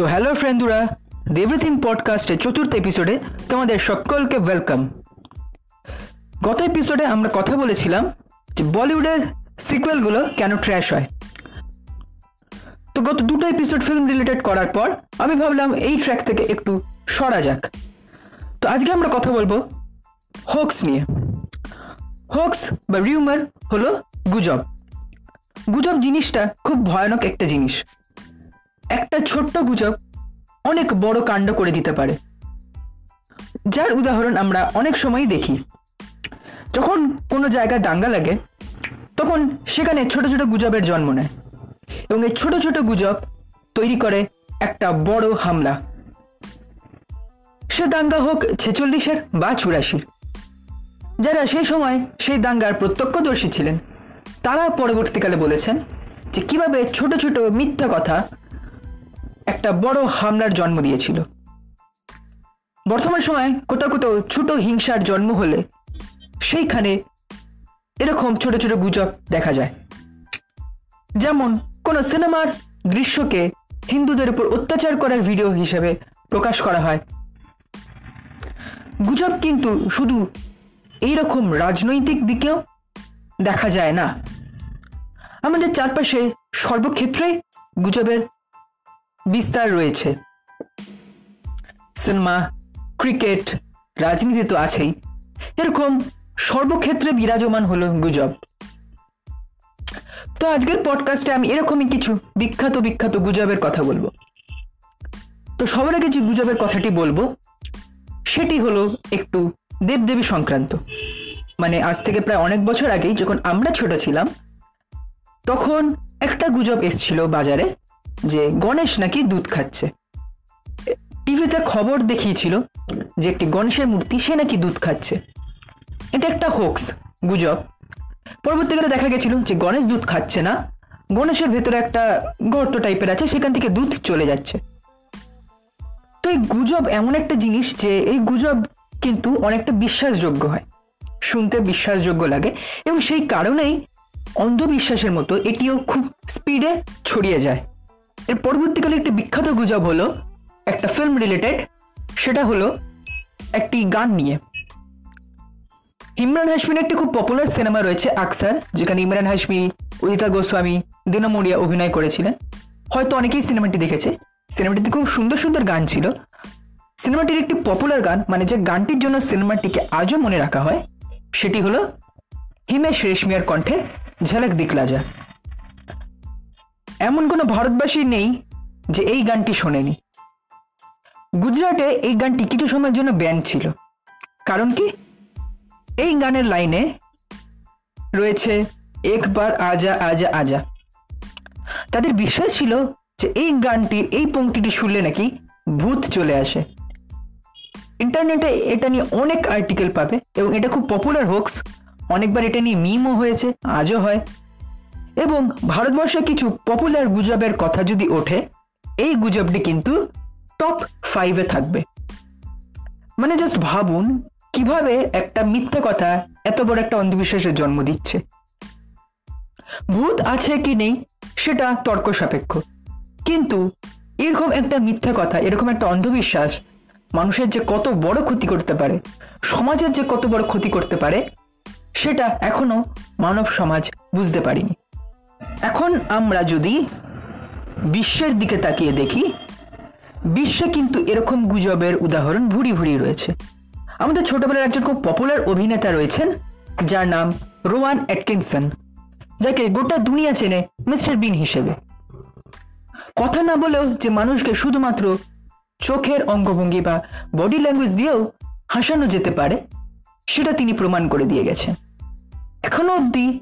তো hello ফ্রেন্ডুরা everything পডকাস্টের চতুর্থ এপিসোডে তোমাদের সকলকে ওয়েলকাম গত এপিসোডে আমরা কথা বলেছিলাম যে বলিউডের সিকুয়েলগুলো কেন ট্র্যাশ হয়। তো গত দুটো এপিসোড ফিল্ম রিলেটেড করার পর আমি ভাবলাম এই ট্র্যাক থেকে একটু সরা যাক। তো আজকে আমরা কথা বলব হোক্স নিয়ে। হোক্স বা রিউমার হলো গুজব। গুজব জিনিসটা খুব ভয়ানক একটা জিনিস। একটা ছোট্ট গুজব অনেক বড় কাণ্ড করে দিতে পারে। যার উদাহরণ আমরা অনেক সময়ই দেখি। যখন কোনো জায়গায় দাঙ্গা লাগে, তখন সেখানে ছোট ছোট গুজবের জন্ম নেয় এবং এই ছোট ছোট গুজব তৈরি করে একটা বড় হামলা। সে দাঙ্গা হোক ছেচল্লিশের বা চুরাশির। যারা সেই সময় সেই দাঙ্গার প্রত্যক্ষদর্শী ছিলেন, তারা পরবর্তীকালে বলেছেন যে কীভাবে ছোট ছোট মিথ্যা কথা একটা বড় হামলার জন্ম দিয়েছিল। বর্তমান সময়ে কোথাও কোথাও ছোট হিংসার জন্ম হলে সেইখানে এরকম ছোট ছোট গুজব দেখা যায়। যেমন কোনো সিনেমার দৃশ্যকে হিন্দুদের উপর অত্যাচার করার ভিডিও হিসেবে প্রকাশ করা হয়। গুজব কিন্তু শুধু এইরকম রাজনৈতিক দিকেও দেখা যায় না। আমাদের চারপাশে সর্বক্ষেত্রেই গুজবের বিস্তার রয়েছে। সিনেমা, ক্রিকেট, রাজনীতি তো আছেই। এরকম সর্বক্ষেত্রে বিরাজমান হলো গুজব। তো আজকের পডকাস্টে আমি এরকমই কিছু বিখ্যাত বিখ্যাত গুজবের কথা বলব। তো সবার আগে যে গুজবের কথাটি বলব, সেটি হলো একটু দেবদেবী সংক্রান্ত। মানে আজ থেকে প্রায় অনেক বছর আগেই যখন আমরা ছোট ছিলাম, তখন একটা গুজব এসছিল বাজারে। যে গণেশ নাকি দুধ খাচ্ছে। টিভিতে খবর দেখিয়েছিল যে একটি গণেশের মূর্তি, সে নাকি দুধ খাচ্ছে। এটা একটা হোক্স গুজব। পরবর্তীকালে দেখা গেছিল যে গণেশ দুধ খাচ্ছে না, গণেশের ভেতরে একটা গর্ত টাইপের আছে, সেখান থেকে দুধ চলে যাচ্ছে। তো এই গুজব এমন একটা জিনিস যে এই গুজব কিন্তু অনেকটা বিশ্বাসযোগ্য হয়, শুনতে বিশ্বাসযোগ্য লাগে এবং সেই কারণেই অন্ধবিশ্বাসের মতো এটিও খুব স্পিডে ছড়িয়ে যায়। এর পরবর্তীকালে একটি বিখ্যাত গুজব হলো, একটা ফিল্ম রিলেটেড সেটা হলো একটি গান নিয়ে। ইমরান হাসমির একটি খুব পপুলার সিনেমা রয়েছে আকসার, যেখানে ইমরান হাসমি উদিতা গোস্বামী দিনমুড়িয়া অভিনয় করেছিলেন। হয়তো অনেকেই সিনেমাটি দেখেছে। সিনেমাটিতে খুব সুন্দর সুন্দর গান ছিল। সিনেমাটির একটি পপুলার গান মানে যে গানটির জন্য সিনেমাটিকে আজও মনে রাখা হয়, সেটি হলো হিমেশ রেশমিয়ার কণ্ঠে ঝলক দিকলা যা এমন কোনো ভারতবাসী নেই যে এই গানটি শোনেনি। গুজরাটে এই গানটি কিছু সময়ের জন্য ব্যান ছিল। কারণ কি? এই গানের লাইনে রয়েছে, একবার আজা আজা আজা তাদের বিশ্বাস ছিল যে এই গানটির এই পংক্তিটি শুনলে নাকি ভূত চলে আসে। ইন্টারনেটে এটা নিয়ে অনেক আর্টিকেল পাবে এবং এটা খুব পপুলার হোকস অনেকবার এটা নিয়ে মিমও হয়েছে, আজও হয়। এবং ভারতবর্ষে কিছু পপুলার গুজবের কথা যদি ওঠে, এই গুজবটি কিন্তু টপ ফাইভে থাকবে। মানে জাস্ট ভাবুন, কীভাবে একটা মিথ্যে কথা এত বড় একটা অন্ধবিশ্বাসের জন্ম দিচ্ছে? ভূত আছে কি নেই, সেটা তর্ক সাপেক্ষ কিন্তু এরকম একটা মিথ্যা কথা, এরকম একটা অন্ধবিশ্বাস মানুষের যে কত বড় ক্ষতি করতে পারে, সমাজের যে কত বড় ক্ষতি করতে পারে, সেটা এখনও মানব সমাজ বুঝতে পারিনি। এখন আমরা যদি বিশ্বের দিকে তাকিয়ে দেখি, বিশ্বে কিন্তু এরকম গুজবের উদাহরণ ভুড়ি ভুড়ি রয়েছে। আমাদের ছোটবেলার একজন খুব পপুলার অভিনেতা রয়েছেন, যার নাম রোয়ান অ্যাটকিনসন, যাকে গোটা দুনিয়া চেনে মিস্টার বিন হিসেবে। কথা না বলেও যে মানুষকে শুধুমাত্র চোখের অঙ্গভঙ্গি বা বডি ল্যাঙ্গুয়েজ দিয়েও হাসানো যেতে পারে, সেটা তিনি প্রমাণ করে দিয়ে গেছেন। এখনও অবধি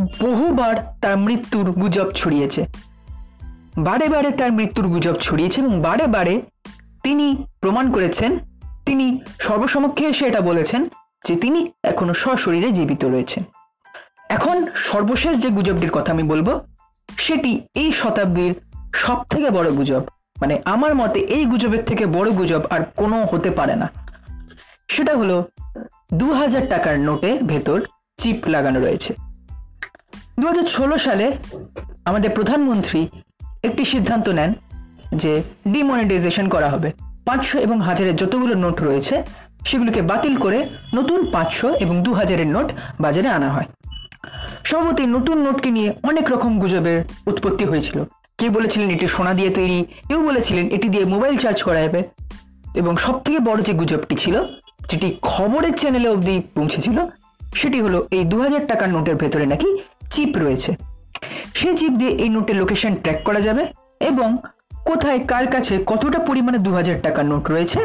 বহুবার তার মৃত্যুর গুজব ছড়িয়েছে। বারে বারে তার মৃত্যুর গুজব ছড়িয়েছে এবং বারে বারে তিনি প্রমাণ করেছেন, তিনি সর্বসমক্ষে এসে এটা বলেছেন যে তিনি এখনও সশরীরে জীবিত রয়েছেন। এখন সর্বশেষ যে গুজবটির কথা আমি বলব, সেটি এই শতাব্দীর সব থেকে বড় গুজব। মানে আমার মতে এই গুজবের থেকে বড় গুজব আর কোনো হতে পারে না। সেটা হলো দু হাজার টাকার নোটের ভেতর চিপ লাগানো রয়েছে। দু হাজার ষোলো সালে আমাদের প্রধানমন্ত্রী একটি সিদ্ধান্ত নেন যে ডিমনিটাইজেশন করা হবে। পাঁচশো এবং হাজারের যতগুলো নোট রয়েছে, সেগুলোকে বাতিল করে নতুন পাঁচশো এবং দু হাজারের নোট বাজারে আনা হয়। সম্ভবত নতুন নোটকে নিয়ে অনেক রকম গুজবের উৎপত্তি হয়েছিল। কেউ বলেছিলেন এটি সোনা দিয়ে তৈরি, কেউ বলেছিলেন এটি দিয়ে মোবাইল চার্জ করা যাবে এবং সব থেকে বড় যে গুজবটি ছিল, যেটি খবরের চ্যানেলে অবধি পৌঁছেছিল, সেটি হলো এই দু হাজার টাকার নোটের ভেতরে নাকি চিপ রয়েছে। সেই চিপ দিয়ে এই নোটের লোকেশন ট্র্যাক করা যাবে এবং কোথায় কার কাছে কতটা পরিমাণে দু হাজার টাকার নোট রয়েছে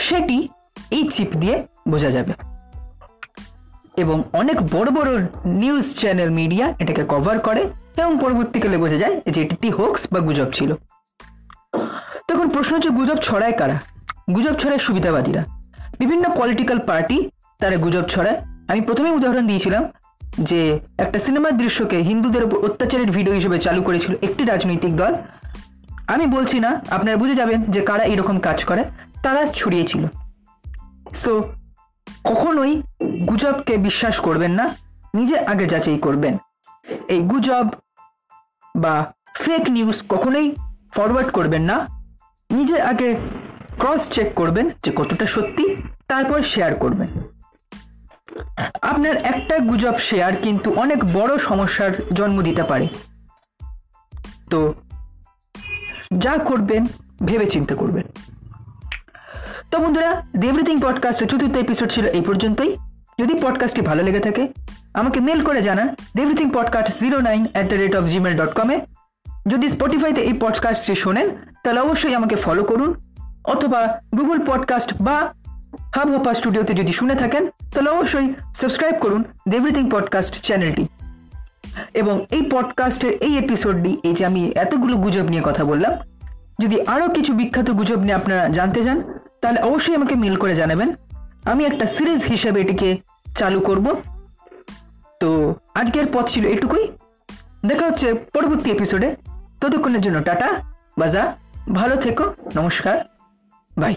সেটি এই চিপ দিয়ে বোঝা যাবে। এবং অনেক বড় বড় নিউজ চ্যানেল মিডিয়া এটাকে কভার করে এবং পরবর্তীকালে বোঝা যায় যে এটি হোক্স বা গুজব ছিল। তখন প্রশ্ন হচ্ছে, গুজব ছড়ায় কারা? গুজব ছড়ায় সুবিধাবাদীরা। বিভিন্ন পলিটিক্যাল পার্টি তারা গুজব ছড়ায়। আমি প্রথমেই উদাহরণ দিয়েছিলাম যে একটা সিনেমার দৃশ্যকে হিন্দুদের উপর অত্যাচারের ভিডিও হিসেবে চালু করেছিল একটি রাজনৈতিক দল। আমি বলছি না, আপনারা বুঝে যাবেন যে কারা এরকম কাজ করে, তারা ছড়িয়েছিল। সো কখনোই গুজবকে বিশ্বাস করবেন না, নিজে আগে যাচাই করবেন। এই গুজব বা ফেক নিউজ কখনোই ফরওয়ার্ড করবেন না, নিজে আগে ক্রস চেক করবেন যে কতটা সত্যি, তারপর শেয়ার করবেন। আপনার একটা গুজব শেয়ার কিন্তু অনেক বড় সমস্যার জন্ম দিতে পারে। তো, যা করবেন ভেবে চিন্তে করবেন। তো বন্ধুরা দি এভরিথিং পডকাস্টের চতুর্থ এপিসোড ছিল এই পর্যন্তই। যদি পডকাস্টটি ভালো লেগে থাকে, আমাকে মেল করে জানান the everything podcast zero nine at the rate of Gmail dot কমে যদি স্পটিফাইতে এই পডকাস্টটি শোনেন, তাহলে অবশ্যই আমাকে ফলো করুন। অথবা গুগল পডকাস্ট বা হাব হপা স্টুডিওতে যদি শুনে থাকেন, তাহলে অবশ্যই সাবস্ক্রাইব করুন এভরিথিং পডকাস্ট চ্যানেলটি। এবং এই পডকাস্টের এই এপিসোডটি এই যে আমি এতগুলো গুজব নিয়ে কথা বললাম, যদি আরও কিছু বিখ্যাত গুজব নিয়ে আপনারা জানতে চান, তাহলে অবশ্যই আমাকে মেল করে জানাবেন। আমি একটা সিরিজ হিসেবে এটিকে চালু করব। তো আজকের পথ ছিল এটুকুই। দেখা হচ্ছে পরবর্তী এপিসোডে ততক্ষণের জন্য টাটা, বাজা, ভালো থেকো, নমস্কার, বাই।